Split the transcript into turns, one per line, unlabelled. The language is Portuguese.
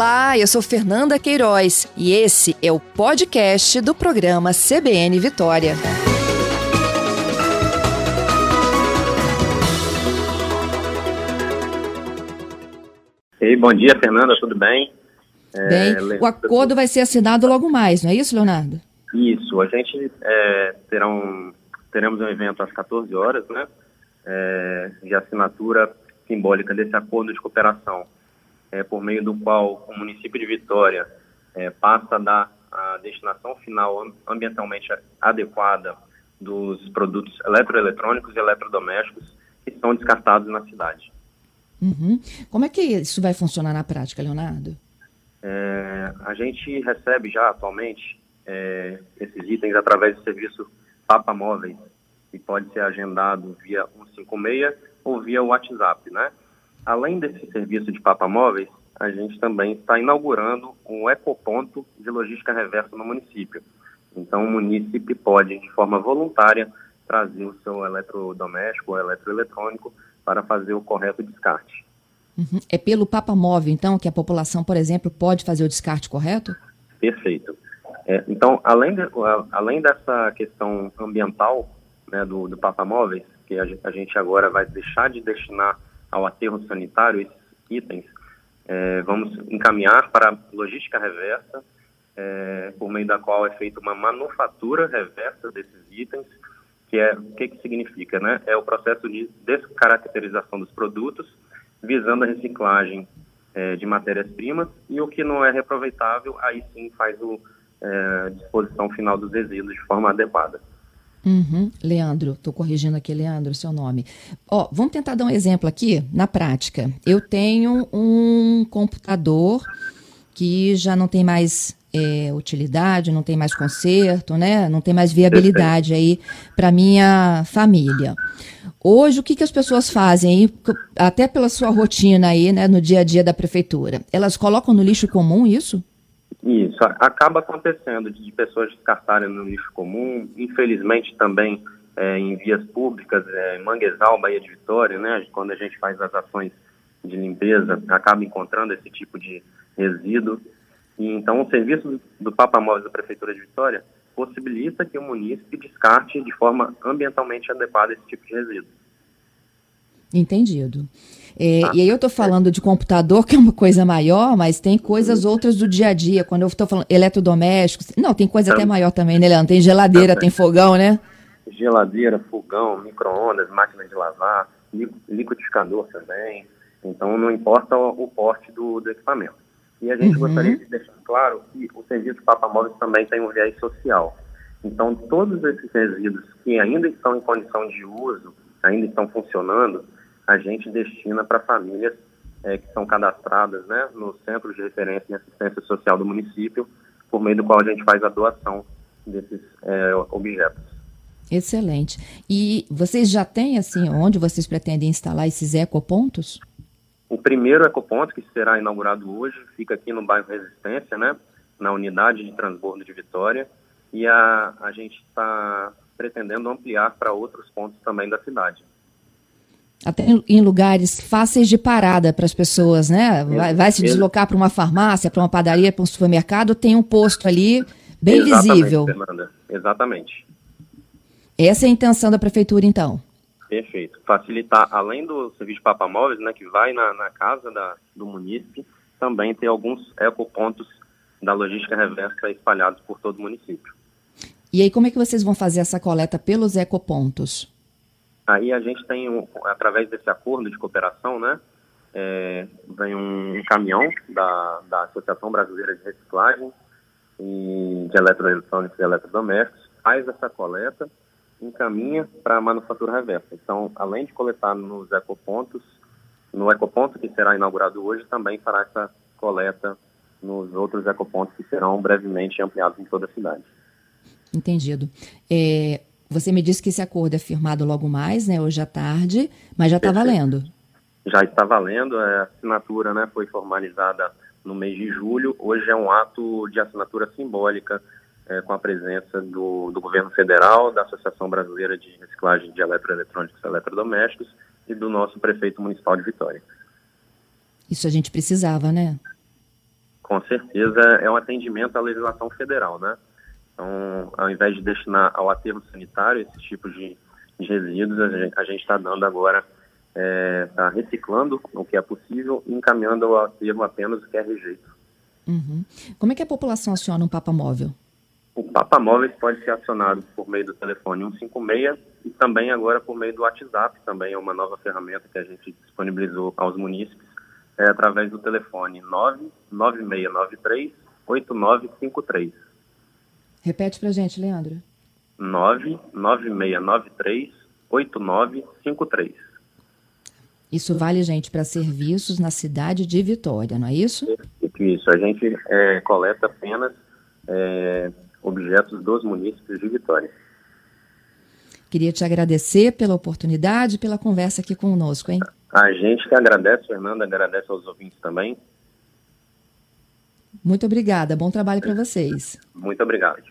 Olá, eu sou Fernanda Queiroz e esse é o podcast do programa CBN Vitória.
Ei, bom dia, Fernanda, tudo bem?
Bem, é, o acordo vai ser assinado logo mais, não é isso, Leonardo?
Isso, a gente é, terá um, teremos um evento às 14 horas, né, é, de assinatura simbólica desse acordo de cooperação, é, por meio do qual o município de Vitória é, passa a dar a destinação final ambientalmente adequada dos produtos eletroeletrônicos e eletrodomésticos que são descartados na cidade.
Uhum. Como é que isso vai funcionar na prática, Leonardo?
É, a gente recebe já atualmente é, esses itens através do serviço Papa Móveis, que pode ser agendado via 156 ou via WhatsApp, né? Além desse serviço de Papa Móveis, a gente também está inaugurando um ecoponto de logística reversa no município. Então, o município pode, de forma voluntária, trazer o seu eletrodoméstico ou eletroeletrônico para fazer o correto descarte.
Uhum. É pelo Papa Móvel, então, que a população, por exemplo, pode fazer o descarte correto?
Perfeito. É, então, além, de, além dessa questão ambiental né, do, do Papa Móveis, que a, a, gente agora vai deixar de destinar ao aterro sanitário esses itens, é, vamos encaminhar para logística reversa, é, por meio da qual é feita uma manufatura reversa desses itens, que é o que, que significa, né? É o processo de descaracterização dos produtos, visando a reciclagem é, de matérias-primas e o que não é reaproveitável, aí sim faz o é, disposição final dos resíduos de forma adequada.
Uhum. Leandro, estou corrigindo aqui, Leandro, seu nome. Ó, vamos tentar dar um exemplo aqui, na prática. Eu tenho um computador que já não tem mais é, utilidade, não tem mais conserto, né? Não tem mais viabilidade aí para minha família. Hoje, o que, que as pessoas fazem até pela sua rotina aí, né, no dia a dia da prefeitura? Elas colocam no lixo comum isso?
Isso, acaba acontecendo de pessoas descartarem no lixo comum, infelizmente também é, em vias públicas, é, em Manguezal, Bahia de Vitória, né, quando a gente faz as ações de limpeza, acaba encontrando esse tipo de resíduo. E, então, o serviço do Papa Móveis da Prefeitura de Vitória possibilita que o município descarte de forma ambientalmente adequada esse tipo de resíduo.
Entendido. É, ah, e aí eu estou falando de computador, que é uma coisa maior, mas tem coisas outras do dia a dia. Quando eu estou falando eletrodomésticos, não, tem coisa até maior também, né, Leandro? Tem geladeira, tem fogão, né?
Geladeira, fogão, micro-ondas, máquina de lavar, liquidificador também. Então, não importa o, o porte do, do equipamento. E a gente uhum. gostaria de deixar claro que o serviço Papa Móveis também tem um viés social. Então, todos esses resíduos que ainda estão em condição de uso, ainda estão funcionando, a gente destina para famílias é, que são cadastradas né, no Centro de Referência e Assistência Social do município, por meio do qual a gente faz a doação desses é, objetos.
Excelente. E vocês já têm, assim, onde vocês pretendem instalar esses ecopontos?
O primeiro ecoponto, que será inaugurado hoje, fica aqui no bairro Resistência, né, na unidade de transbordo de Vitória, e a, a gente está pretendendo ampliar para outros pontos também da cidade
até em lugares fáceis de parada para as pessoas, né? Vai, vai se deslocar para uma farmácia, para uma padaria, para um supermercado, tem um posto ali bem Exatamente, visível.
Fernanda. Exatamente.
Essa é a intenção da prefeitura, então.
Perfeito. Facilitar, além do serviço Papa Móveis, né, que vai na, na casa da, do município, também ter alguns ecopontos da logística reversa espalhados por todo o município.
E aí, como é que vocês vão fazer essa coleta pelos ecopontos?
Aí a gente tem, através desse acordo de cooperação, né, é, vem um caminhão da, da Associação Brasileira de Reciclagem e de Eletroeletrônicos e Eletrodomésticos, faz essa coleta, encaminha para a manufatura reversa. Então, além de coletar nos ecopontos, no ecoponto que será inaugurado hoje, também fará essa coleta nos outros ecopontos que serão brevemente ampliados em toda a cidade.
Entendido. É, você me disse que esse acordo é firmado logo mais, né, hoje à tarde, mas já está valendo.
Já está valendo, a assinatura né, foi formalizada no mês de julho. Hoje é um ato de assinatura simbólica é, com a presença do, do governo federal, da Associação Brasileira de Reciclagem de Eletroeletrônicos e Eletrodomésticos e do nosso prefeito municipal de Vitória.
Isso a gente precisava, né?
Com certeza é um atendimento à legislação federal, né? Então, ao invés de destinar ao aterro sanitário esse tipo de, de resíduos, a gente está dando agora, está é, tá reciclando o que é possível e encaminhando ao aterro apenas o que é rejeito.
Uhum. Como é que a população aciona um Papa Móvel?
O Papa Móveis pode ser acionado por meio do telefone 156 e também agora por meio do WhatsApp, também é uma nova ferramenta que a gente disponibilizou aos munícipes, é, através do telefone 99693 8953.
Repete para gente, Leandro.
99693 8953.
Isso vale, gente, para serviços na cidade de Vitória, não é isso?
Isso, a gente é, coleta apenas é, objetos dos municípios de Vitória.
Queria te agradecer pela oportunidade e pela conversa aqui conosco, hein?
A gente que agradece, Fernanda, agradece aos ouvintes também.
Muito obrigada, bom trabalho para vocês.
Muito obrigado.